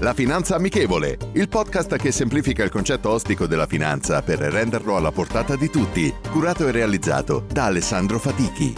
La Finanza Amichevole, il podcast che semplifica il concetto ostico della finanza per renderlo alla portata di tutti, curato e realizzato da Alessandro Fatichi.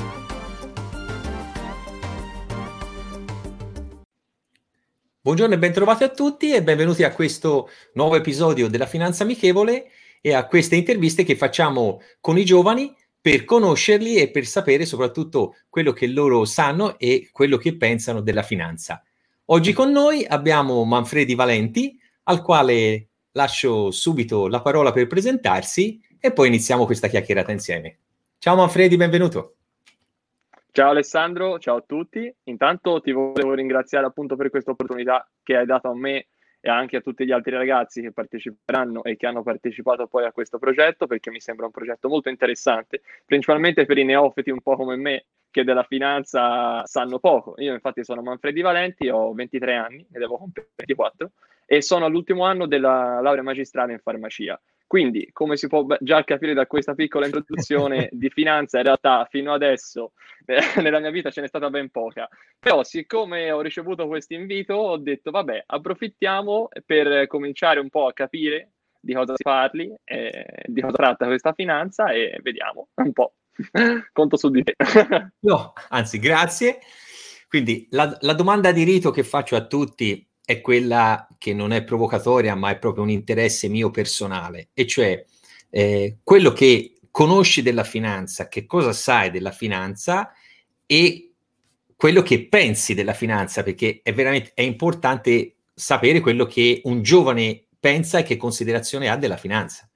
Buongiorno e bentrovati a tutti e benvenuti a questo nuovo episodio della Finanza Amichevole e a queste interviste che facciamo con i giovani per conoscerli e per sapere soprattutto quello che loro sanno e quello che pensano della finanza. Oggi con noi abbiamo Manfredi Valenti, al quale lascio subito la parola per presentarsi e poi iniziamo questa chiacchierata insieme. Ciao Manfredi, benvenuto. Ciao Alessandro, ciao a tutti. Intanto ti volevo ringraziare appunto per questa opportunità che hai dato a me e anche a tutti gli altri ragazzi che parteciperanno e che hanno partecipato poi a questo progetto perché mi sembra un progetto molto interessante, principalmente per i neofiti un po' come me che della finanza sanno poco. Io infatti sono Manfredi Valenti, ho 23 anni e devo compiere 24 e sono all'ultimo anno della laurea magistrale in farmacia. Quindi, come si può già capire da questa piccola introduzione di finanza, in realtà fino adesso eh, nella mia vita ce n'è stata ben poca. Però, siccome ho ricevuto questo invito, ho detto, vabbè, approfittiamo per cominciare un po' a capire di cosa si parli, eh, di cosa tratta questa finanza e vediamo un po'. Conto su di te. no, anzi, grazie. Quindi la, la domanda di rito che faccio a tutti è quella che non è provocatoria, ma è proprio un interesse mio personale, e cioè eh, quello che conosci della finanza, che cosa sai della finanza e quello che pensi della finanza, perché è veramente è importante sapere quello che un giovane pensa e che considerazione ha della finanza.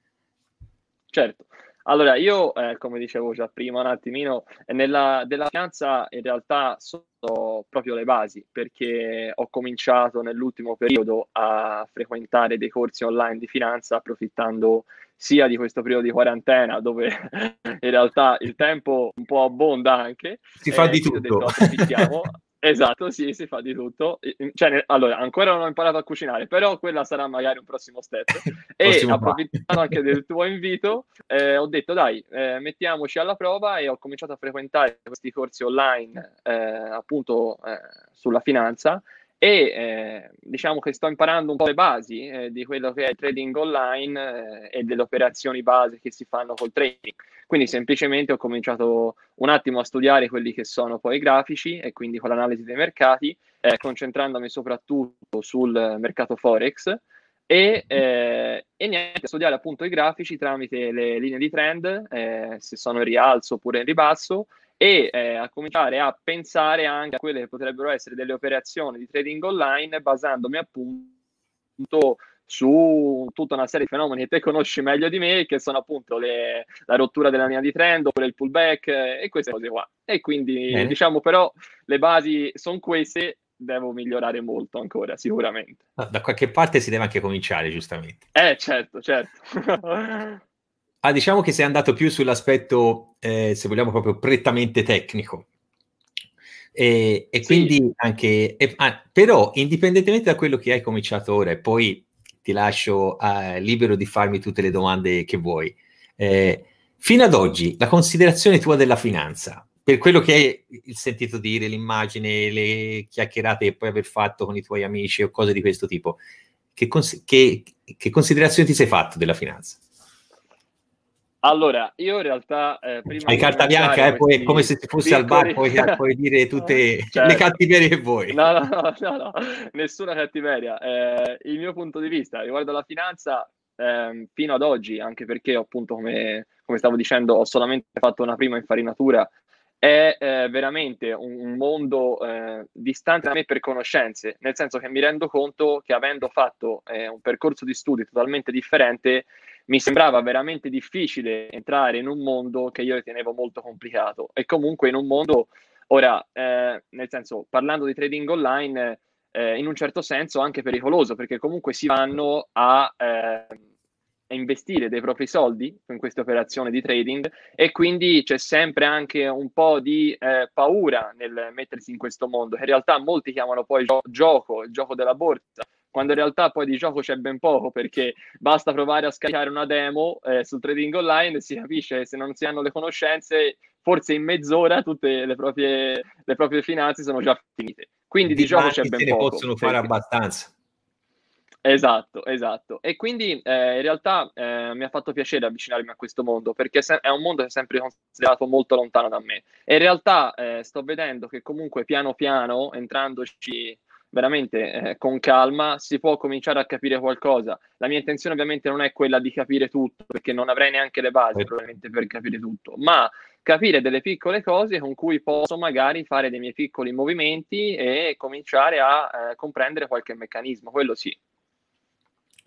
Certo. Allora, io, eh, come dicevo già prima un attimino, nella, della finanza in realtà sono proprio le basi, perché ho cominciato nell'ultimo periodo a frequentare dei corsi online di finanza, approfittando sia di questo periodo di quarantena, dove in realtà il tempo un po' abbonda anche. Si fa eh, di tutto. Detto, Esatto, sì, si fa di tutto. Cioè, allora, ancora non ho imparato a cucinare, però quella sarà magari un prossimo step. e approfittando anche del tuo invito, eh, ho detto dai, eh, mettiamoci alla prova e ho cominciato a frequentare questi corsi online, eh, appunto, eh, sulla finanza e eh, diciamo che sto imparando un po' le basi eh, di quello che è il trading online eh, e delle operazioni base che si fanno col trading. Quindi semplicemente ho cominciato un attimo a studiare quelli che sono poi i grafici e quindi con l'analisi dei mercati, eh, concentrandomi soprattutto sul mercato Forex e, eh, e, niente, studiare appunto i grafici tramite le linee di trend, eh, se sono in rialzo oppure in ribasso e eh, a cominciare a pensare anche a quelle che potrebbero essere delle operazioni di trading online basandomi appunto su tutta una serie di fenomeni che te conosci meglio di me, che sono appunto le, la rottura della linea di trend oppure il pullback eh, e queste cose qua. E quindi diciamo però le basi sono queste, devo migliorare molto ancora, sicuramente. Da qualche parte si deve anche cominciare, giustamente. Eh, certo, certo. Ah, diciamo che sei andato più sull'aspetto, eh, se vogliamo, proprio prettamente tecnico. E, e sì. quindi anche, e, ah, però, indipendentemente da quello che hai cominciato ora, e poi ti lascio eh, libero di farmi tutte le domande che vuoi. Eh, fino ad oggi, la considerazione tua della finanza, per quello che hai sentito dire, l'immagine, le chiacchierate che puoi aver fatto con i tuoi amici o cose di questo tipo, che, cons- che, che considerazioni ti sei fatto della finanza? Allora, io in realtà eh, prima Hai carta bianca, eh, poi, come se ti fossi piccoli... al bar, puoi, puoi dire tutte certo. le cattiverie che vuoi. No, no, no, no, no. nessuna cattiveria. Eh, il mio punto di vista riguardo alla finanza, eh, fino ad oggi, anche perché appunto, come, come, stavo dicendo, ho solamente fatto una prima infarinatura, è eh, veramente un, mondo eh, distante da me per conoscenze, nel senso che mi rendo conto che avendo fatto eh, un percorso di studi totalmente differente, mi sembrava veramente difficile entrare in un mondo che io ritenevo molto complicato. E comunque in un mondo, ora, eh, nel senso, parlando di trading online, eh, in un certo senso anche pericoloso perché comunque si vanno a, a investire dei propri soldi in queste operazioni di trading e quindi c'è sempre anche un po' di eh, paura nel mettersi in questo mondo che in realtà molti chiamano poi gio- gioco, il gioco della borsa quando in realtà poi di gioco c'è ben poco perché basta provare a scaricare una demo eh, sul trading online e si capisce che se non si hanno le conoscenze forse in mezz'ora tutte le proprie, le proprie finanze sono già finite. Quindi di, di gioco c'è ben poco. ne possono fare abbastanza Esatto, esatto. E quindi eh, in realtà eh, mi ha fatto piacere avvicinarmi a questo mondo perché se- è un mondo che è sempre considerato molto lontano da me. E in realtà eh, sto vedendo che comunque piano piano, entrandoci veramente eh, con calma, si può cominciare a capire qualcosa. La mia intenzione ovviamente non è quella di capire tutto, perché non avrei neanche le basi probabilmente per capire tutto, ma capire delle piccole cose con cui posso magari fare dei miei piccoli movimenti e cominciare a eh, comprendere qualche meccanismo, quello sì.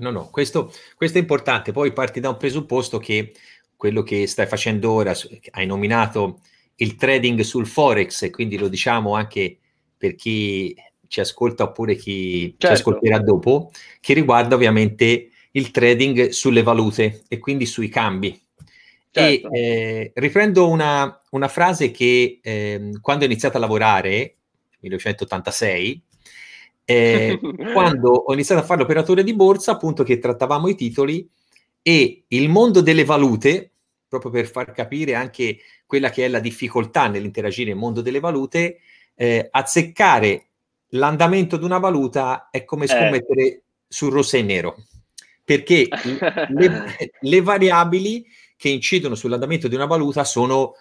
No, no, questo, questo, è importante. Poi parti da un presupposto che quello che stai facendo ora, hai nominato il trading sul Forex, e quindi lo diciamo anche per chi ci ascolta oppure chi certo. ci ascolterà dopo, che riguarda ovviamente il trading sulle valute e quindi sui cambi. Certo. E eh, riprendo una, una, frase che eh, quando ho iniziato a lavorare, 1986, eh, quando ho iniziato a fare l'operatore di borsa, appunto che trattavamo i titoli e il mondo delle valute, proprio per far capire anche quella che è la difficoltà nell'interagire nel mondo delle valute, eh, azzeccare l'andamento di una valuta è come eh. scommettere eh. sul rosso e nero, perché le, le, variabili che incidono sull'andamento di una valuta sono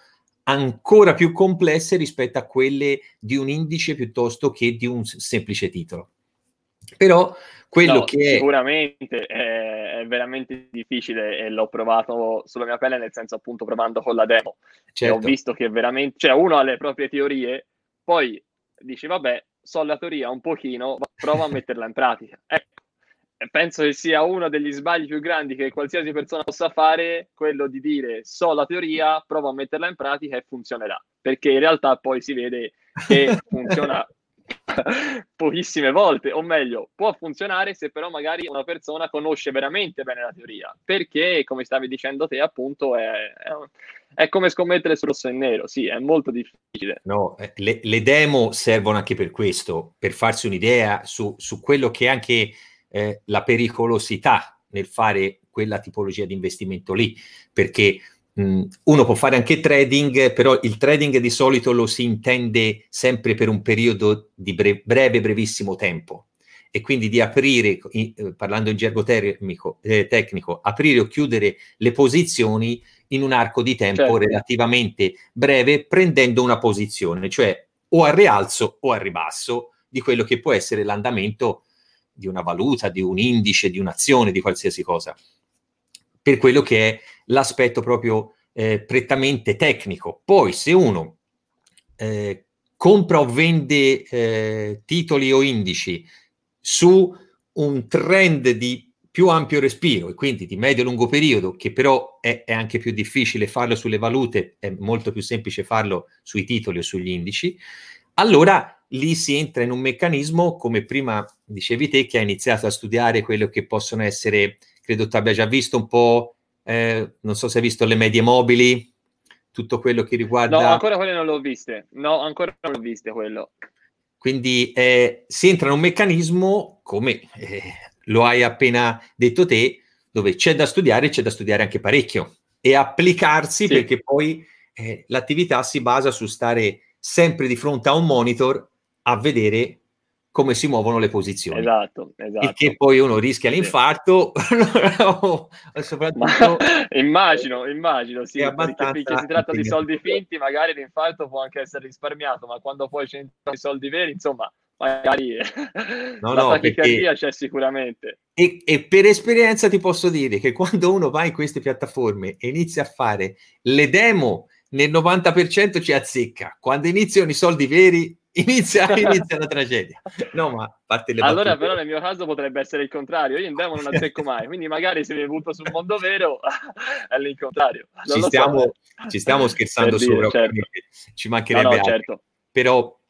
ancora più complesse rispetto a quelle di un indice piuttosto che di un semplice titolo. Però quello no, che. Sicuramente è, è, veramente difficile e l'ho provato sulla mia pelle, nel senso appunto provando con la demo. Certo. ho visto che veramente, cioè uno ha le proprie teorie, poi dici vabbè, so la teoria un pochino, prova a metterla in pratica. Ecco, penso che sia uno degli sbagli più grandi che qualsiasi persona possa fare, quello di dire so la teoria, prova a metterla in pratica e funzionerà, perché in realtà poi si vede che funziona pochissime volte, o meglio, può funzionare se però magari una persona conosce veramente bene la teoria, perché come stavi dicendo te appunto è, è, è come scommettere su rosso e nero, sì, è molto difficile. No, eh, le, le, demo servono anche per questo, per farsi un'idea su, su quello che anche eh, la pericolosità nel fare quella tipologia di investimento lì, perché Mm, uno può fare anche trading, però il trading di solito lo si intende sempre per un periodo di bre- breve, brevissimo tempo. E quindi di aprire, eh, parlando in gergo termico, eh, tecnico, aprire o chiudere le posizioni in un arco di tempo certo. relativamente breve, prendendo una posizione, cioè o al rialzo o al ribasso di quello che può essere l'andamento di una valuta, di un indice, di un'azione, di qualsiasi cosa per quello che è l'aspetto proprio eh, prettamente tecnico. Poi se uno eh, compra o vende eh, titoli o indici su un trend di più ampio respiro e quindi di medio-lungo periodo, che però è, è, anche più difficile farlo sulle valute, è molto più semplice farlo sui titoli o sugli indici, allora lì si entra in un meccanismo, come prima dicevi te, che ha iniziato a studiare quello che possono essere credo tu abbia già visto un po', eh, non so se hai visto le medie mobili, tutto quello che riguarda... No, ancora quelle non l'ho viste, no, ancora non l'ho viste quello. Quindi eh, si entra in un meccanismo, come eh, lo hai appena detto te, dove c'è da studiare, c'è da studiare anche parecchio e applicarsi sì. perché poi eh, l'attività si basa su stare sempre di fronte a un monitor a vedere come si muovono le posizioni. Esatto, esatto. Il che poi uno rischia l'infarto, soprattutto... immagino, immagino, sì, perché, perché si tratta di soldi finti, magari l'infarto può anche essere risparmiato, ma quando poi c'è i soldi veri, insomma, magari no, la no, tachicardia c'è sicuramente. E, e, per esperienza ti posso dire che quando uno va in queste piattaforme e inizia a fare le demo, nel 90% ci azzecca. Quando iniziano i soldi veri, inizia, inizia la tragedia. No, ma parte le Allora, però, nel mio caso potrebbe essere il contrario. Io in demo non azzecco mai, quindi magari se mi butto sul mondo vero è l'incontrario. Ci stiamo, so. ci stiamo, scherzando dire, sopra, certo. ci mancherebbe no, no, certo. Però,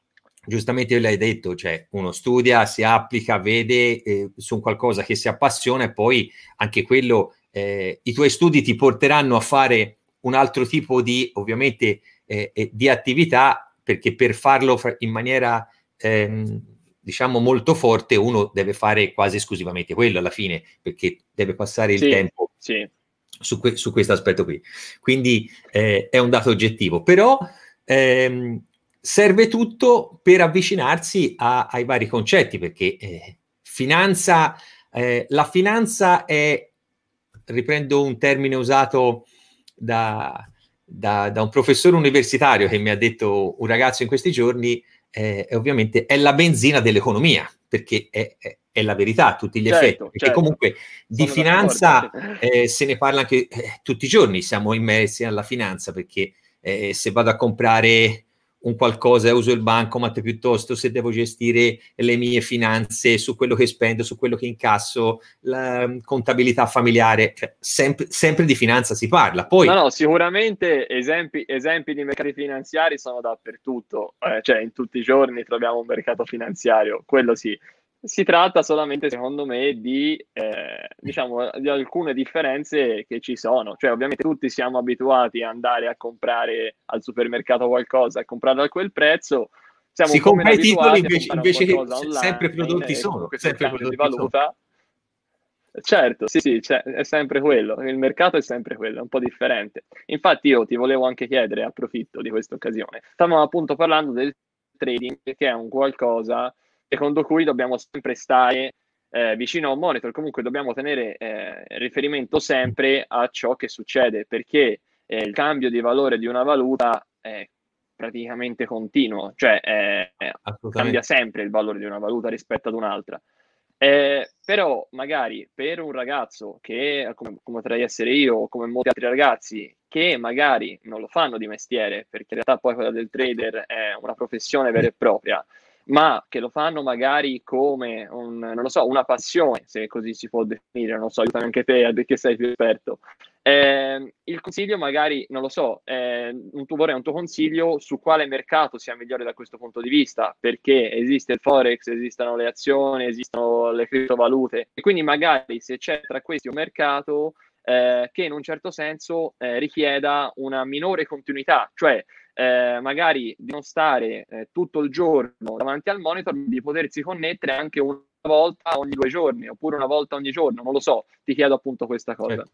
giustamente l'hai detto, cioè uno studia, si applica, vede eh, su qualcosa che si appassiona e poi anche quello, eh, i tuoi studi ti porteranno a fare un altro tipo di, ovviamente, eh, eh di attività perché per farlo in maniera ehm, diciamo molto forte uno deve fare quasi esclusivamente quello alla fine perché deve passare il sì, tempo sì. su, que- su questo aspetto qui quindi eh, è un dato oggettivo però ehm, serve tutto per avvicinarsi a- ai vari concetti perché eh, finanza eh, la finanza è, riprendo un termine usato da, da, da, un professore universitario che mi ha detto un ragazzo in questi giorni, eh, ovviamente è la benzina dell'economia, perché è, è, è la verità a tutti gli certo, effetti. Perché certo. comunque di Sono finanza eh, se ne parla anche eh, tutti i giorni, siamo immersi alla finanza, perché eh, se vado a comprare un qualcosa e uso il bancomat piuttosto se devo gestire le mie finanze su quello che spendo, su quello che incasso, la mm, contabilità familiare, cioè, sempre, sempre, di finanza si parla. Poi, no, no, sicuramente esempi, esempi di mercati finanziari sono dappertutto, eh, cioè in tutti i giorni troviamo un mercato finanziario, quello sì. Si tratta solamente, secondo me, di, eh, diciamo, di alcune differenze che ci sono. Cioè, ovviamente tutti siamo abituati ad andare a comprare al supermercato qualcosa, a comprarlo a quel prezzo. Siamo si compra i titoli invece, invece che online, sempre prodotti sono, sempre prodotti di valuta. Sono. Certo, sì, sì, cioè, è sempre quello, il mercato è sempre quello, è un po' differente. Infatti io ti volevo anche chiedere, approfitto di questa occasione, stavamo appunto parlando del trading, che è un qualcosa secondo cui dobbiamo sempre stare eh, vicino a un monitor, comunque dobbiamo tenere eh, riferimento sempre a ciò che succede, perché eh, il cambio di valore di una valuta è praticamente continuo, cioè cambia sempre il valore di una valuta rispetto ad un'altra. Eh, però magari per un ragazzo che, come, come potrei essere io o come molti altri ragazzi, che magari non lo fanno di mestiere, perché in realtà poi quella del trader è una professione vera e propria, ma che lo fanno magari come un, so, una passione, se così si può definire, non lo so, aiutami anche te perché sei più esperto. Eh, il consiglio magari, non lo so, eh, un tuo, vorrei un tuo consiglio su quale mercato sia migliore da questo punto di vista, perché esiste il Forex, esistono le azioni, esistono le criptovalute, e quindi magari se c'è tra questi un mercato eh, che in un certo senso eh, richieda una minore continuità, cioè eh, magari di non stare eh, tutto il giorno davanti al monitor, di potersi connettere anche una volta ogni due giorni oppure una volta ogni giorno, non lo so, ti chiedo appunto questa cosa. Certo.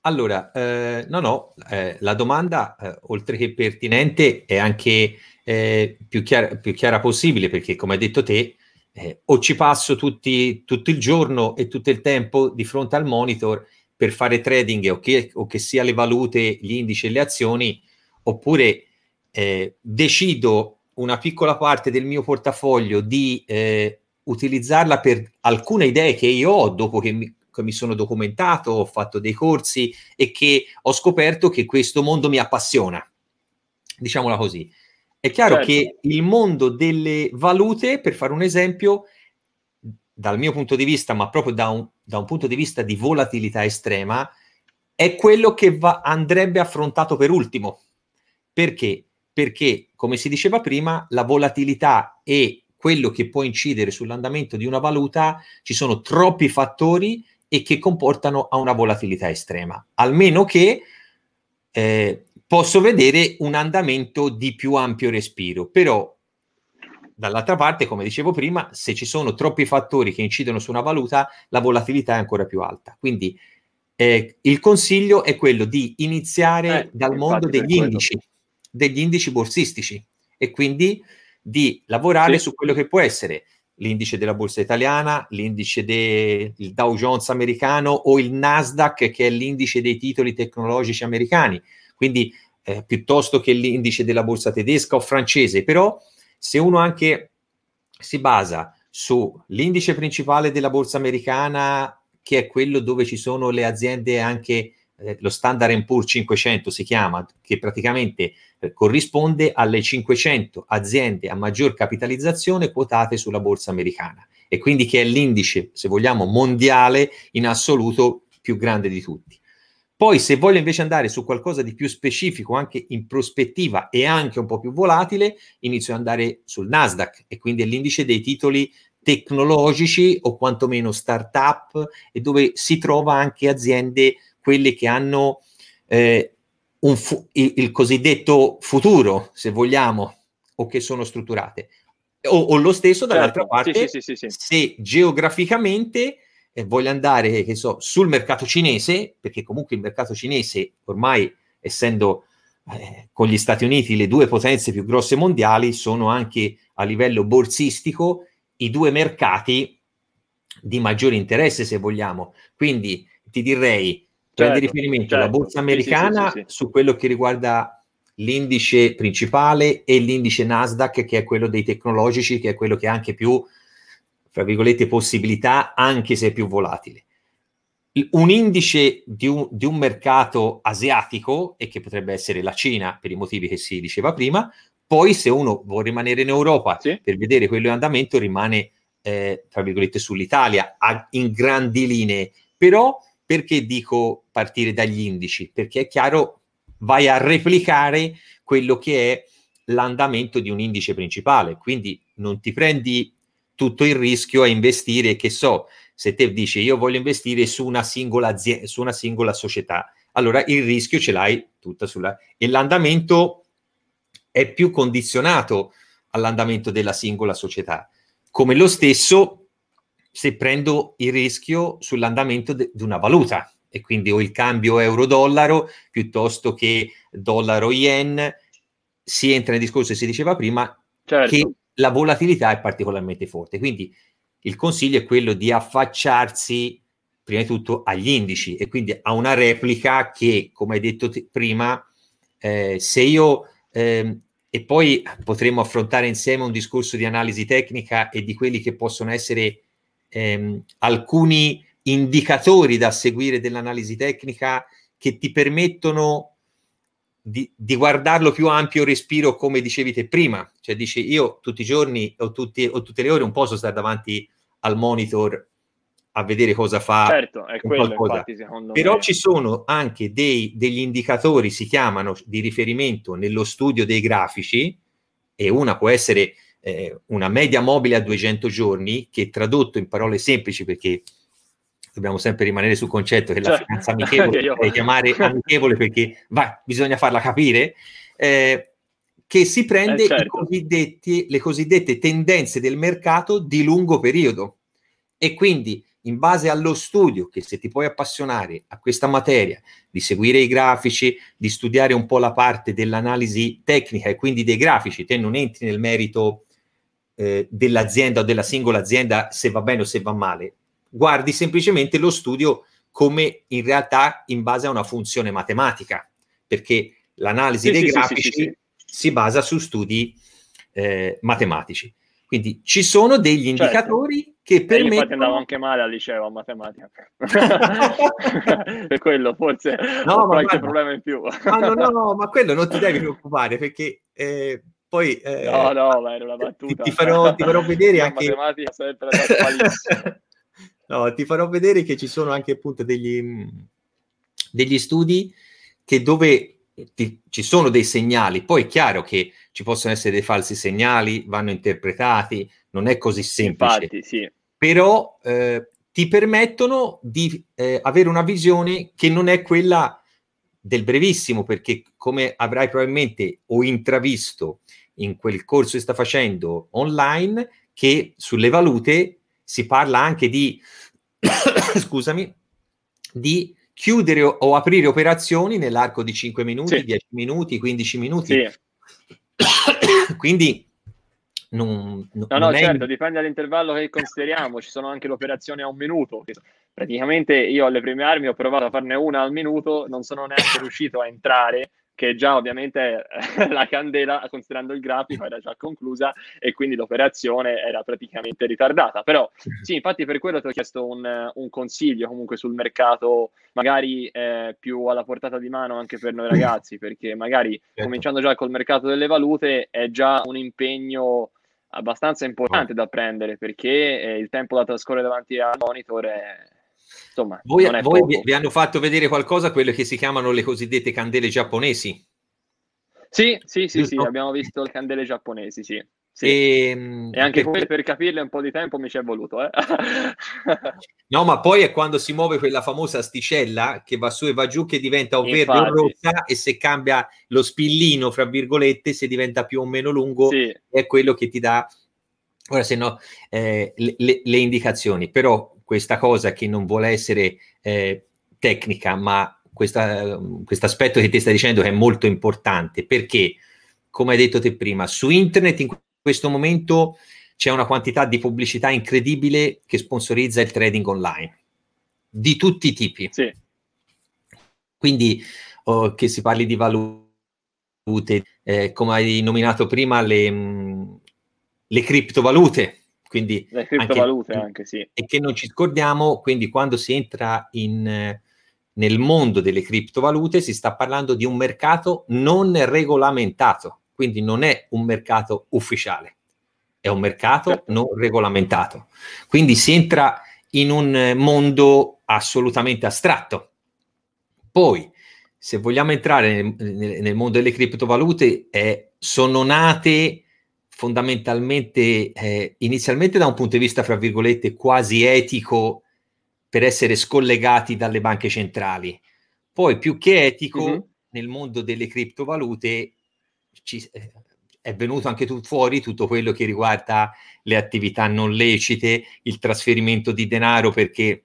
Allora, eh, no, no, eh, la domanda, eh, oltre che pertinente, è anche eh, più chiara, più, chiara, possibile, perché come hai detto te, eh, o ci passo tutti, tutto il giorno e tutto il tempo di fronte al monitor per fare trading, o che, o che sia le valute, gli indici e le azioni, oppure eh, decido una piccola parte del mio portafoglio di eh, utilizzarla per alcune idee che io ho dopo che mi, che mi, sono documentato, ho fatto dei corsi e che ho scoperto che questo mondo mi appassiona. Diciamola così. È chiaro certo. che il mondo delle valute, per fare un esempio, dal mio punto di vista, ma proprio da un, da un punto di vista di volatilità estrema, è quello che va, andrebbe affrontato per ultimo. Perché? Perché, come si diceva prima, la volatilità e quello che può incidere sull'andamento di una valuta, ci sono troppi fattori e che comportano a una volatilità estrema, almeno che eh, posso vedere un andamento di più ampio respiro, però dall'altra parte, come dicevo prima, se ci sono troppi fattori che incidono su una valuta, la volatilità è ancora più alta. Quindi eh, il consiglio è quello di iniziare eh, dal mondo degli indici degli indici borsistici e quindi di lavorare sì. su quello che può essere l'indice della borsa italiana, l'indice del Dow Jones americano o il Nasdaq che è l'indice dei titoli tecnologici americani, quindi eh, piuttosto che l'indice della borsa tedesca o francese, però se uno anche si basa sull'indice principale della borsa americana che è quello dove ci sono le aziende anche lo Standard Poor's 500 si chiama, che praticamente eh, corrisponde alle 500 aziende a maggior capitalizzazione quotate sulla borsa americana e quindi che è l'indice, se vogliamo, mondiale in assoluto più grande di tutti. Poi se voglio invece andare su qualcosa di più specifico, anche in prospettiva e anche un po' più volatile, inizio ad andare sul Nasdaq e quindi è l'indice dei titoli tecnologici o quantomeno start-up e dove si trova anche aziende quelle che hanno eh, fu- il, il, cosiddetto futuro, se vogliamo, o che sono strutturate. O, o lo stesso dall'altra certo, parte, sì, sì, sì, se geograficamente eh, voglio andare, che so, sul mercato cinese, perché comunque il mercato cinese ormai, essendo eh, con gli Stati Uniti le due potenze più grosse mondiali, sono anche a livello borsistico i due mercati di maggiore interesse, se vogliamo. Quindi ti direi, certo, prendi riferimento certo. la borsa americana sì, sì, sì, su quello che riguarda l'indice principale e l'indice Nasdaq, che è quello dei tecnologici, che è quello che ha anche più, fra virgolette, possibilità, anche se è più volatile. Un indice di un, di un mercato asiatico, e che potrebbe essere la Cina, per i motivi che si diceva prima, poi se uno vuole rimanere in Europa sì. per vedere quello in andamento, rimane, eh, tra virgolette, sull'Italia, a, in grandi linee. Però perché dico partire dagli indici? Perché è chiaro vai a replicare quello che è l'andamento di un indice principale. Quindi non ti prendi tutto il rischio a investire, che so, se te dici io voglio investire su una singola azienda, su una singola società, allora il rischio ce l'hai tutta sulla... e l'andamento è più condizionato all'andamento della singola società. Come lo stesso se prendo il rischio sull'andamento di una valuta e quindi o il cambio euro-dollaro piuttosto che dollaro-yen, si entra nel discorso che si diceva prima certo. che la volatilità è particolarmente forte. Quindi il consiglio è quello di affacciarsi prima di tutto agli indici e quindi a una replica che, come hai detto t- prima, eh, se io eh, e poi potremo affrontare insieme un discorso di analisi tecnica e di quelli che possono essere ehm, alcuni indicatori da seguire dell'analisi tecnica che ti permettono di, di, guardarlo più ampio respiro, come dicevi te prima. Cioè, dici io tutti i giorni o, tutti, o tutte le ore un posso stare davanti al monitor a vedere cosa fa. Certo, è quello infatti, Però me. ci sono anche dei, degli indicatori, si chiamano di riferimento nello studio dei grafici, e una può essere eh, una media mobile a 200 giorni, che tradotto in parole semplici, perché dobbiamo sempre rimanere sul concetto che cioè, la finanza amichevole io... chiamare amichevole perché vai, bisogna farla capire, eh, che si prende eh, certo. le cosiddette tendenze del mercato di lungo periodo. E quindi in base allo studio, che se ti puoi appassionare a questa materia, di seguire i grafici, di studiare un po' la parte dell'analisi tecnica e quindi dei grafici, te non entri nel merito eh, dell'azienda o della singola azienda se va bene o se va male, guardi semplicemente lo studio come in realtà in base a una funzione matematica, perché l'analisi sì, dei sì, grafici sì, si basa su studi eh, matematici. Quindi ci sono degli certo. indicatori certo. che permettono... Eh, infatti andavo anche male al liceo a matematica. per quello forse no, ho qualche guarda, problema in più. no, no, no, ma quello non ti devi preoccupare perché... Eh, poi eh, no, no, ma era una battuta. Ti, ti, farò, ti farò vedere anche. Matematica sempre. No, ti farò vedere che ci sono anche appunto degli, degli studi che dove ti, ci sono dei segnali, poi è chiaro che ci possono essere dei falsi segnali, vanno interpretati, non è così semplice. Infatti, sì. Però eh, ti permettono di eh, avere una visione che non è quella del brevissimo, perché come avrai probabilmente o intravisto in quel corso che sta facendo online, che sulle valute si parla anche di, scusami, di chiudere o, aprire operazioni nell'arco di 5 minuti, sì. 10 minuti, 15 minuti. Sì. Quindi non, non, no, no, non certo, è... dipende dall'intervallo che consideriamo. Ci sono anche le operazioni a un minuto. Praticamente io alle prime armi ho provato a farne una al minuto, non sono neanche riuscito a entrare che già ovviamente la candela, considerando il grafico, era già conclusa e quindi l'operazione era praticamente ritardata. Però sì, infatti per quello ti ho chiesto un, un consiglio comunque sul mercato, magari eh, più alla portata di mano anche per noi ragazzi, perché magari certo. cominciando già col mercato delle valute è già un impegno abbastanza importante da prendere perché eh, il tempo da trascorrere davanti al monitor è Insomma, voi, voi vi, vi, hanno fatto vedere qualcosa, quelle che si chiamano le cosiddette candele giapponesi? Sì, sì, sì, sì, abbiamo visto le candele giapponesi, sì. Sì. E, ehm, e, anche per... per capirle un po' di tempo mi ci è voluto. Eh? no, ma poi è quando si muove quella famosa asticella che va su e va giù che diventa o verde o rossa e se cambia lo spillino, fra virgolette, se diventa più o meno lungo, sì. è quello che ti dà, ora se no, eh, le, le, indicazioni. Però questa cosa che non vuole essere eh, tecnica, ma questo aspetto che ti stai dicendo che è molto importante, perché, come hai detto te prima, su internet in questo momento c'è una quantità di pubblicità incredibile che sponsorizza il trading online, di tutti i tipi. Sì. Quindi oh, che si parli di valute, eh, come hai nominato prima, le, mh, mm, le criptovalute. Quindi le criptovalute anche, anche, sì. E che non ci scordiamo, quindi quando si entra in, nel mondo delle criptovalute si sta parlando di un mercato non regolamentato, quindi non è un mercato ufficiale, è un mercato certo. non regolamentato. Quindi si entra in un mondo assolutamente astratto. Poi, se vogliamo entrare nel, nel, nel mondo delle criptovalute, eh, sono nate fondamentalmente, eh, inizialmente da un punto di vista, fra virgolette, quasi etico, per essere scollegati dalle banche centrali. Poi, più che etico, mm-hmm. nel mondo delle criptovalute ci, eh, è venuto anche tu, fuori tutto quello che riguarda le attività non lecite, il trasferimento di denaro perché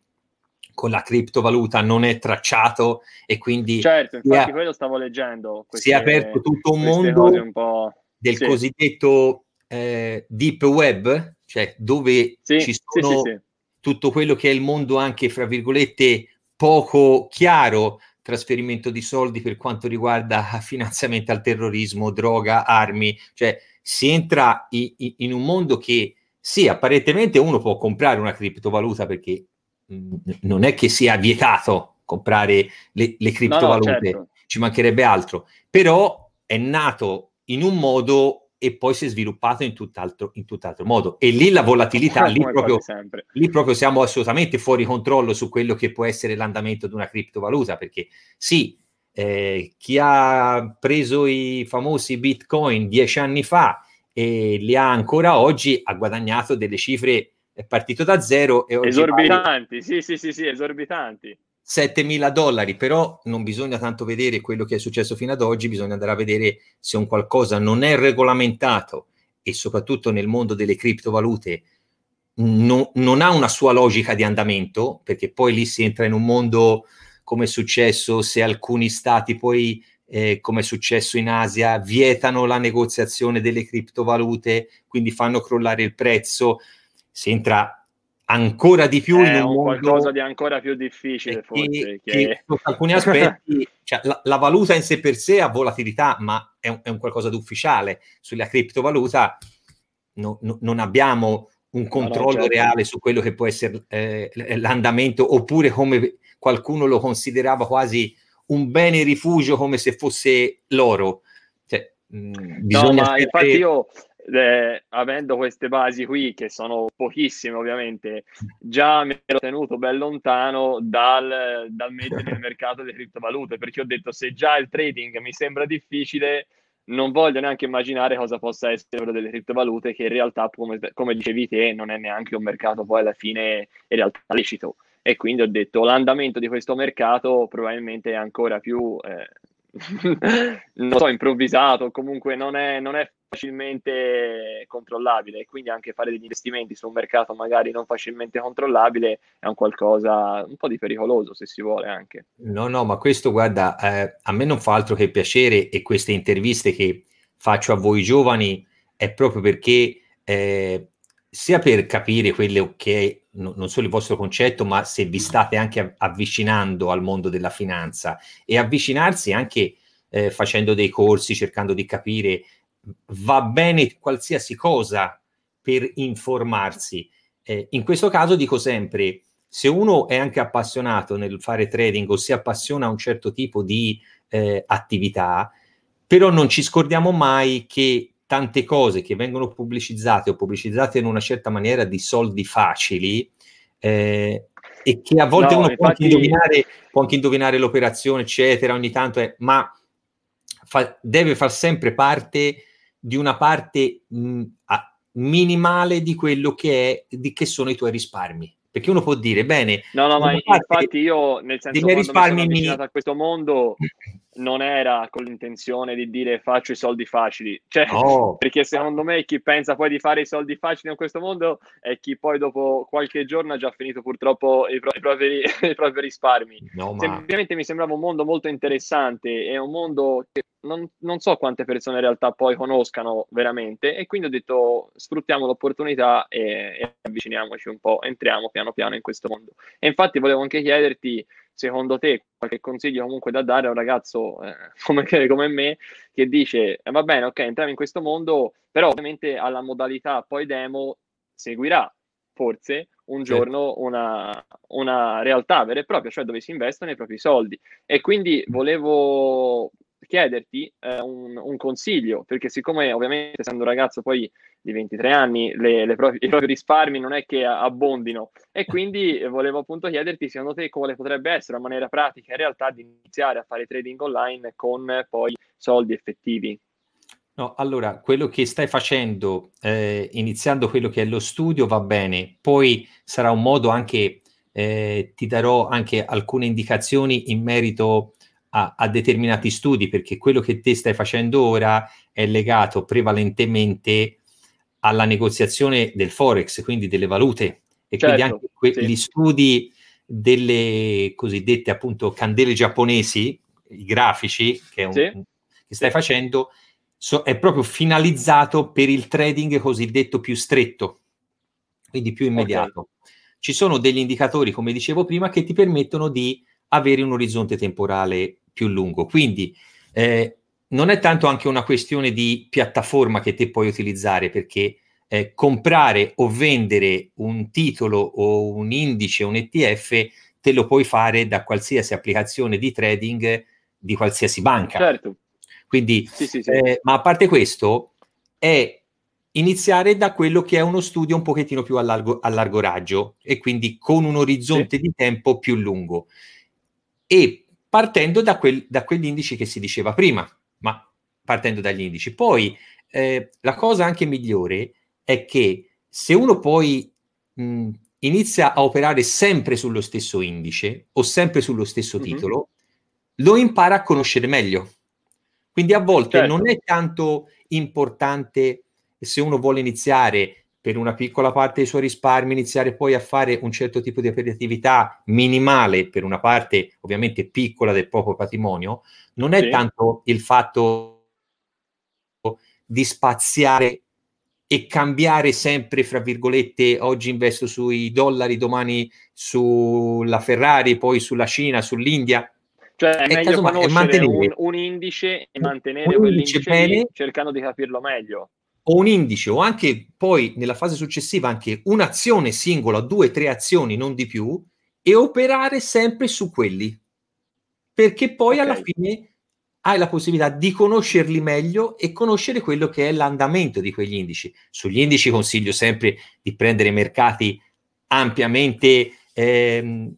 con la criptovaluta non è tracciato e quindi certo, infatti è, quello stavo leggendo queste, si è aperto tutto un mondo un del sì. cosiddetto eh, deep web cioè dove sì, ci sono sì, tutto quello che è il mondo anche fra virgolette poco chiaro trasferimento di soldi per quanto riguarda finanziamento al terrorismo, droga, armi, cioè si entra i, i, in un mondo che sì, apparentemente uno può comprare una criptovaluta perché mh, mm, non è che sia vietato comprare le, le criptovalute, no, no, certo. ci mancherebbe altro, però è nato in un modo e poi si è sviluppato in tutt'altro, in tutt'altro modo. E lì la volatilità, lì proprio, lì proprio, siamo assolutamente fuori controllo su quello che può essere l'andamento di una criptovaluta, perché sì, eh, chi ha preso i famosi bitcoin dieci anni fa e li ha ancora oggi ha guadagnato delle cifre, è partito da zero. E esorbitanti, vale... sì, sì, sì, sì, esorbitanti. 7 mila dollari, però non bisogna tanto vedere quello che è successo fino ad oggi, bisogna andare a vedere se un qualcosa non è regolamentato e soprattutto nel mondo delle criptovalute no, non ha una sua logica di andamento, perché poi lì si entra in un mondo come è successo se alcuni stati poi, eh, come è successo in Asia, vietano la negoziazione delle criptovalute, quindi fanno crollare il prezzo, si entra ancora di più è in un, un mondo qualcosa di ancora più difficile forse che, che sotto alcuni aspetti cioè, la, la, valuta in sé per sé ha volatilità ma è un, è un qualcosa di ufficiale sulla criptovaluta no, no, non abbiamo un controllo no, certo. reale su quello che può essere eh, l'andamento oppure come qualcuno lo considerava quasi un bene rifugio come se fosse l'oro cioè, mh, bisogna no, ma infatti io eh, avendo queste basi qui, che sono pochissime ovviamente, già mi ero tenuto ben lontano dal, dal mettere nel mercato delle criptovalute, perché ho detto se già il trading mi sembra difficile, non voglio neanche immaginare cosa possa essere quello delle criptovalute, che in realtà, come, come, dicevi te, non è neanche un mercato poi alla fine in realtà lecito. E quindi ho detto l'andamento di questo mercato probabilmente è ancora più... Eh, non so, improvvisato, comunque non è, non è facilmente controllabile e quindi anche fare degli investimenti su un mercato magari non facilmente controllabile è un qualcosa un po' di pericoloso se si vuole anche. No, no, ma questo guarda, eh, a me non fa altro che piacere e queste interviste che faccio a voi giovani è proprio perché eh, sia per capire quello che è non solo il vostro concetto, ma se vi state anche avvicinando al mondo della finanza e avvicinarsi anche eh, facendo dei corsi, cercando di capire va bene qualsiasi cosa per informarsi. Eh, in questo caso dico sempre, se uno è anche appassionato nel fare trading o si appassiona a un certo tipo di eh, attività, però non ci scordiamo mai che tante cose che vengono pubblicizzate o pubblicizzate in una certa maniera di soldi facili eh, e che a volte no, uno infatti... può, anche indovinare, può anche indovinare l'operazione, eccetera, ogni tanto, è, ma fa, deve far sempre parte di una parte mh, a, minimale di quello che, è, di, che sono i tuoi risparmi. Perché uno può dire, bene, no, no, ma infatti io, nel senso, che risparmi mi sono mi... a questo mondo, non era con l'intenzione di dire faccio i soldi facili, cioè, oh. perché secondo me chi pensa poi di fare i soldi facili in questo mondo è chi poi dopo qualche giorno ha già finito purtroppo i, pro- i, propri, i propri, risparmi. No, ma... Semplicemente mi sembrava un mondo molto interessante, è un mondo che non, non, so quante persone in realtà poi conoscano veramente e quindi ho detto sfruttiamo l'opportunità e, e, avviciniamoci un po', entriamo piano piano in questo mondo. E infatti volevo anche chiederti, secondo te, qualche consiglio comunque da dare a un ragazzo eh, come, come, me che dice eh, va bene, ok, entriamo in questo mondo, però ovviamente alla modalità poi demo seguirà forse un giorno una, una, realtà vera e propria, cioè dove si investono i propri soldi. E quindi volevo chiederti eh, un, un, consiglio, perché siccome ovviamente essendo un ragazzo poi di 23 anni le, le proprie, i propri risparmi non è che abbondino e quindi volevo appunto chiederti secondo te quale potrebbe essere una maniera pratica in realtà di iniziare a fare trading online con poi soldi effettivi. No, allora, quello che stai facendo, eh, iniziando quello che è lo studio, va bene, poi sarà un modo anche, eh, ti darò anche alcune indicazioni in merito a, a, determinati studi, perché quello che te stai facendo ora è legato prevalentemente alla negoziazione del forex, quindi delle valute, e certo, quindi anche que- sì. gli studi delle cosiddette appunto candele giapponesi, i grafici che, un, sì. che stai facendo, so, è proprio finalizzato per il trading cosiddetto più stretto, quindi più immediato. Okay. Ci sono degli indicatori, come dicevo prima, che ti permettono di avere un orizzonte temporale più lungo. Quindi eh, non è tanto anche una questione di piattaforma che te puoi utilizzare, perché eh, comprare o vendere un titolo o un indice, un ETF, te lo puoi fare da qualsiasi applicazione di trading di qualsiasi banca. Certo. Quindi, sì, sì, sì. Eh, ma a parte questo, è iniziare da quello che è uno studio un pochettino più a largo, a largo raggio e quindi con un orizzonte di tempo più lungo. E partendo da, quel, da quegli indici che si diceva prima, ma partendo dagli indici. Poi eh, la cosa anche migliore è che se uno poi mh, inizia a operare sempre sullo stesso indice o sempre sullo stesso mm-hmm. titolo, lo impara a conoscere meglio. Quindi a volte certo. non è tanto importante se uno vuole iniziare per una piccola parte dei suoi risparmi, iniziare poi a fare un certo tipo di operatività minimale per una parte ovviamente piccola del proprio patrimonio, non è sì. tanto il fatto di spaziare e cambiare sempre, fra virgolette, oggi investo sui dollari, domani sulla Ferrari, poi sulla Cina, sull'India. Cioè è, è meglio conoscere un, un, indice e mantenere quell'indice bene, cercando di capirlo meglio o un indice o anche poi nella fase successiva anche un'azione singola, due, tre azioni, non di più, e operare sempre su quelli. Perché poi okay. alla fine hai la possibilità di conoscerli meglio e conoscere quello che è l'andamento di quegli indici. Sugli indici consiglio sempre di prendere mercati ampiamente ehm,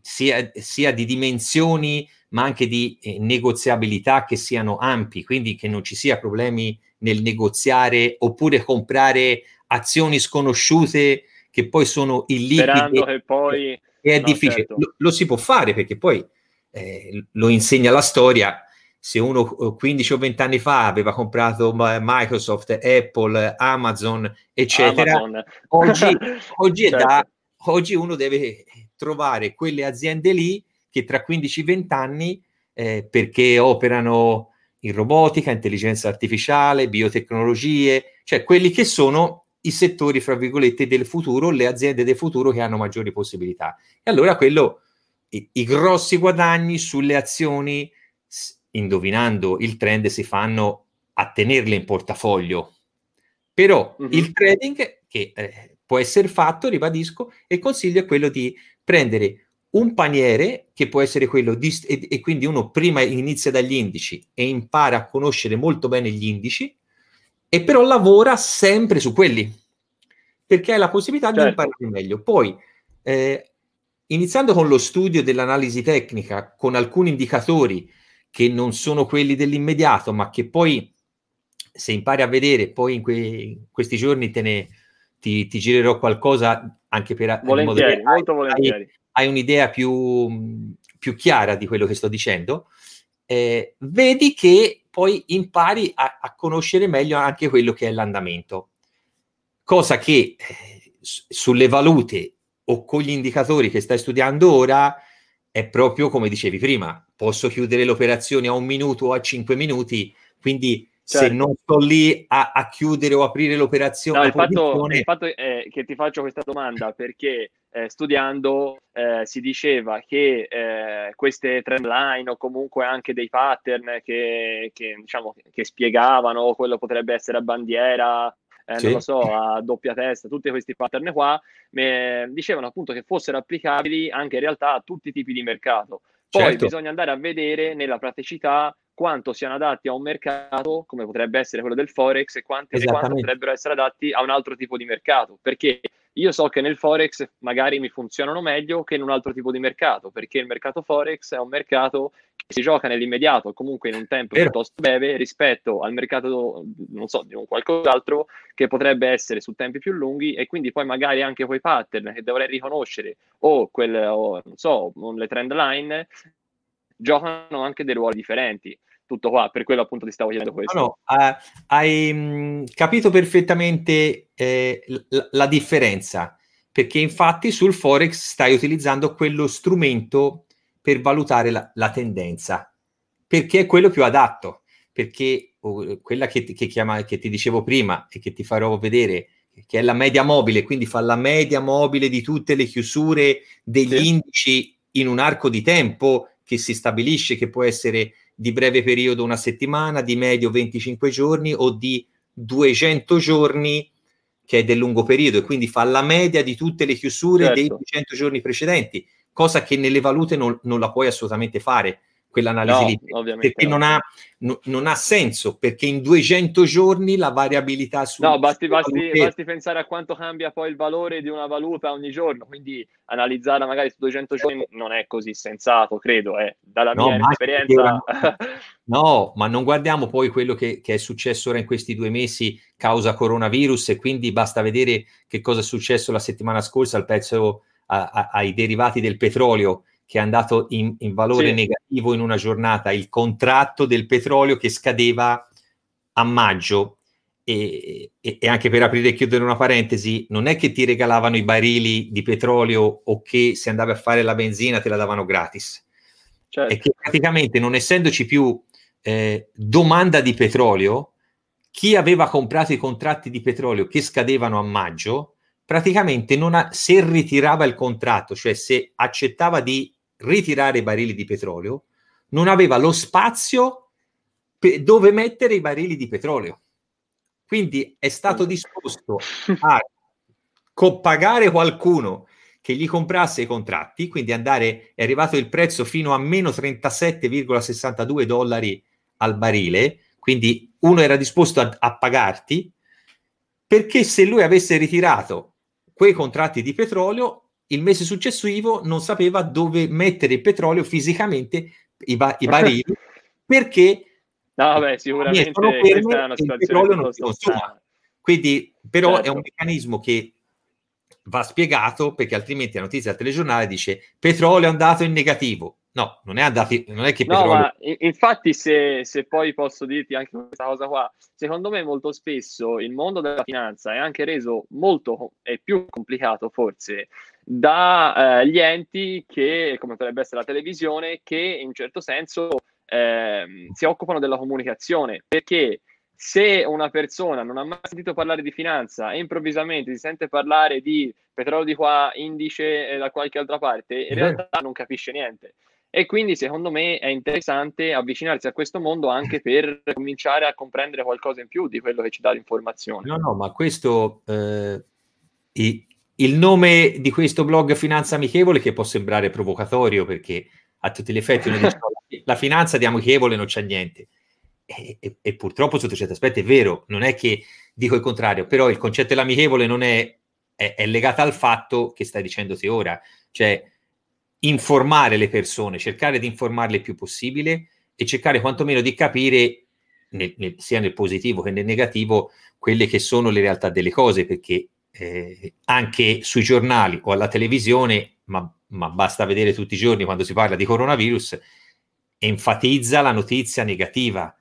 sia, sia, di dimensioni ma anche di eh, negoziabilità che siano ampi, quindi che non ci sia problemi nel negoziare oppure comprare azioni sconosciute che poi sono illiquide. Sperando che poi... è no, difficile. Certo. Lo, lo, si può fare perché poi eh, lo insegna la storia. Se uno 15 o 20 anni fa aveva comprato Microsoft, Apple, Amazon, eccetera, Amazon. oggi, oggi, certo. da, oggi uno deve trovare quelle aziende lì che tra 15-20 anni, eh, perché operano in robotica, intelligenza artificiale, biotecnologie, cioè quelli che sono i settori, fra virgolette, del futuro, le aziende del futuro che hanno maggiori possibilità. E allora quello, i, i grossi guadagni sulle azioni, indovinando il trend, si fanno a tenerle in portafoglio. Però mm-hmm. il trading, che eh, può essere fatto, ribadisco, e consiglio è quello di prendere un paniere che può essere quello di, e, e, quindi uno prima inizia dagli indici e impara a conoscere molto bene gli indici e però lavora sempre su quelli perché hai la possibilità certo. di imparare meglio. Poi eh, iniziando con lo studio dell'analisi tecnica con alcuni indicatori che non sono quelli dell'immediato ma che poi se impari a vedere poi in, que- questi giorni te ne ti, ti girerò qualcosa anche per volentieri, molto volentieri hai un'idea più, più chiara di quello che sto dicendo, eh, vedi che poi impari a, a, conoscere meglio anche quello che è l'andamento. Cosa che eh, sulle valute o con gli indicatori che stai studiando ora è proprio come dicevi prima, posso chiudere le operazioni a un minuto o a cinque minuti, quindi certo. se non sto lì a, a, chiudere o aprire l'operazione... No, il, fatto, il fatto è che ti faccio questa domanda perché eh, studiando eh, si diceva che eh, queste trendline o comunque anche dei pattern che, che, diciamo, che spiegavano quello potrebbe essere a bandiera eh, sì. non lo so, a doppia testa, tutti questi pattern qua, dicevano appunto che fossero applicabili anche in realtà a tutti i tipi di mercato. Poi certo. bisogna andare a vedere nella praticità quanto siano adatti a un mercato, come potrebbe essere quello del Forex, e, quanti, e quanto potrebbero essere adatti a un altro tipo di mercato. Perché io so che nel Forex magari mi funzionano meglio che in un altro tipo di mercato, perché il mercato Forex è un mercato che si gioca nell'immediato, comunque in un tempo Vero. piuttosto breve, rispetto al mercato, non so, di un qualcos'altro che potrebbe essere su tempi più lunghi e quindi poi magari anche quei pattern che dovrei riconoscere o, quel, o non so, le trend line giocano anche dei ruoli differenti tutto qua, per quello appunto ti stavo chiedendo questo. No, no, uh, hai mh, mm, capito perfettamente eh, la, la, differenza, perché infatti sul Forex stai utilizzando quello strumento per valutare la, la tendenza, perché è quello più adatto, perché oh, quella che, che, chiama, che ti dicevo prima e che ti farò vedere, che è la media mobile, quindi fa la media mobile di tutte le chiusure degli sì. indici in un arco di tempo che si stabilisce che può essere di breve periodo una settimana, di medio 25 giorni o di 200 giorni che è del lungo periodo e quindi fa la media di tutte le chiusure certo. dei 200 giorni precedenti, cosa che nelle valute non, non la puoi assolutamente fare quell'analisi no, lì, perché no. non, ha, no, non, ha, senso, perché in 200 giorni la variabilità su... No, basti, basti, basti, pensare a quanto cambia poi il valore di una valuta ogni giorno, quindi analizzarla magari su 200 giorni non è così sensato, credo, eh. dalla mia esperienza... no, ma non guardiamo poi quello che, che, è successo ora in questi due mesi causa coronavirus e quindi basta vedere che cosa è successo la settimana scorsa al pezzo a, a, ai derivati del petrolio che è andato in, in valore sì. negativo in una giornata, il contratto del petrolio che scadeva a maggio. E, e, e, anche per aprire e chiudere una parentesi, non è che ti regalavano i barili di petrolio o che se andavi a fare la benzina te la davano gratis. Certo. È che praticamente non essendoci più eh, domanda di petrolio, chi aveva comprato i contratti di petrolio che scadevano a maggio, praticamente non ha, se ritirava il contratto, cioè se accettava di ritirare i barili di petrolio, non aveva lo spazio pe- dove mettere i barili di petrolio. Quindi è stato disposto a co- pagare qualcuno che gli comprasse i contratti, quindi andare, è arrivato il prezzo fino a meno 37,62 dollari al barile, quindi uno era disposto a, a pagarti, perché se lui avesse ritirato quei contratti di petrolio, il mese successivo non sapeva dove mettere il petrolio fisicamente, i, ba- i barili, perché no, vabbè, sicuramente una situazione non si consuma. Quindi, però, certo. è un meccanismo che va spiegato perché altrimenti la notizia del telegiornale dice petrolio è andato in negativo. No, non è andato, non è che no, petrolio... ma infatti se, se, poi posso dirti anche questa cosa qua, secondo me molto spesso il mondo della finanza è anche reso molto e più complicato forse dagli eh, enti che, come potrebbe essere la televisione, che in un certo senso eh, si occupano della comunicazione, perché se una persona non ha mai sentito parlare di finanza e improvvisamente si sente parlare di petrolio di qua, indice eh, da qualche altra parte, in realtà non capisce niente. E quindi secondo me è interessante avvicinarsi a questo mondo anche per cominciare a comprendere qualcosa in più di quello che ci dà l'informazione. No, no, ma questo eh, i, il nome di questo blog Finanza Amichevole che può sembrare provocatorio perché a tutti gli effetti uno dice la finanza di amichevole non c'è niente. E, e, e, purtroppo sotto certi aspetti è vero, non è che dico il contrario, però il concetto dell'amichevole non è, è, è legato al fatto che stai dicendo te ora, cioè informare le persone, cercare di informarle il più possibile e cercare quantomeno di capire, nel, nel, sia nel positivo che nel negativo, quelle che sono le realtà delle cose, perché eh, anche sui giornali o alla televisione, ma, ma, basta vedere tutti i giorni quando si parla di coronavirus, enfatizza la notizia negativa,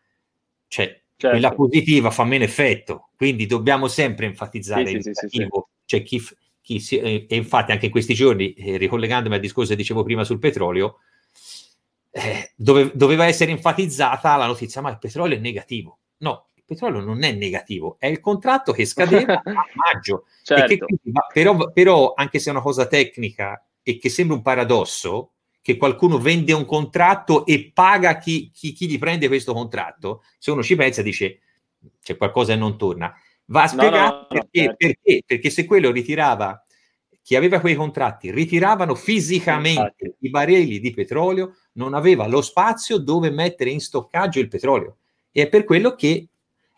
cioè certo. quella positiva fa meno effetto, quindi dobbiamo sempre enfatizzare sì, il sì, negativo. Sì, C'è chi, si, eh, e infatti anche in questi giorni, eh, ricollegandomi al discorso che dicevo prima sul petrolio, eh, dove, doveva essere enfatizzata la notizia, ma il petrolio è negativo. No, il petrolio non è negativo, è il contratto che scadeva a maggio. Certo. Che, però, però, anche se è una cosa tecnica e che sembra un paradosso, che qualcuno vende un contratto e paga chi, chi, chi gli prende questo contratto, se uno ci pensa dice c'è qualcosa che non torna. Va a spiegare no, no, perché, certo. perché, perché se quello ritirava, chi aveva quei contratti ritiravano fisicamente Infatti. i barili di petrolio, non aveva lo spazio dove mettere in stoccaggio il petrolio. E è per quello che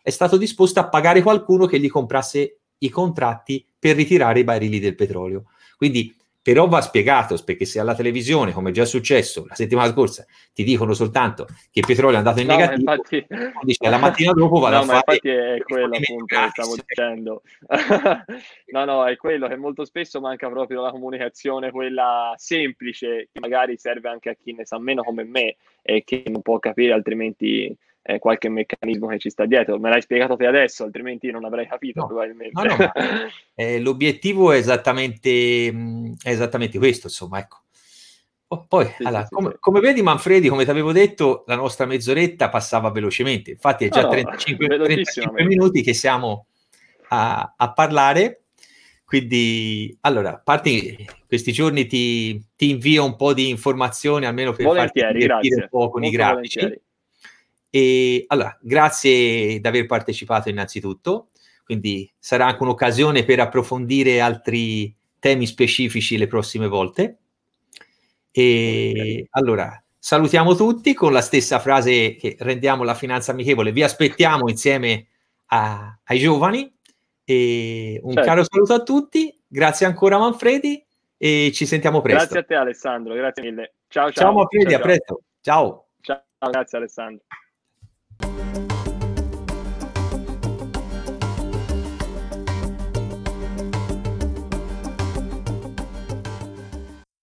è stato disposto a pagare qualcuno che gli comprasse i contratti per ritirare i barili del petrolio. Quindi però va spiegato perché se alla televisione, come è già successo la settimana scorsa, ti dicono soltanto che il petrolio è andato in no, negativo, infatti... dice, la mattina dopo vado no, a fare... infatti è quello appunto che stavo dicendo. no, no, è quello che molto spesso manca proprio la comunicazione, quella semplice, che magari serve anche a chi ne sa meno come me e che non può capire altrimenti eh, qualche meccanismo che ci sta dietro. Me l'hai spiegato te adesso, altrimenti non avrei capito no, probabilmente. No, no, eh, l'obiettivo è esattamente, mh, è esattamente questo, insomma, ecco. Oh, poi, sì, allora, sì, come, sì. come, vedi, Manfredi, come ti avevo detto, la nostra mezz'oretta passava velocemente. Infatti, è già 35, 35 minuti che siamo a, a, parlare. Quindi, allora, parti questi giorni ti, ti, invio un po' di informazioni, almeno per volentieri, farti un po' con Molto i grafici. Volentieri. E allora, grazie di aver partecipato innanzitutto, quindi sarà anche un'occasione per approfondire altri temi specifici le prossime volte. E okay. allora, salutiamo tutti con la stessa frase che rendiamo la finanza amichevole. Vi aspettiamo insieme a, ai giovani. E un certo. caro saluto a tutti, grazie ancora Manfredi e ci sentiamo presto. Grazie a te Alessandro, grazie mille. Ciao ciao. Ciao Manfredi, ciao, a presto. Ciao. Ciao, grazie Alessandro. Música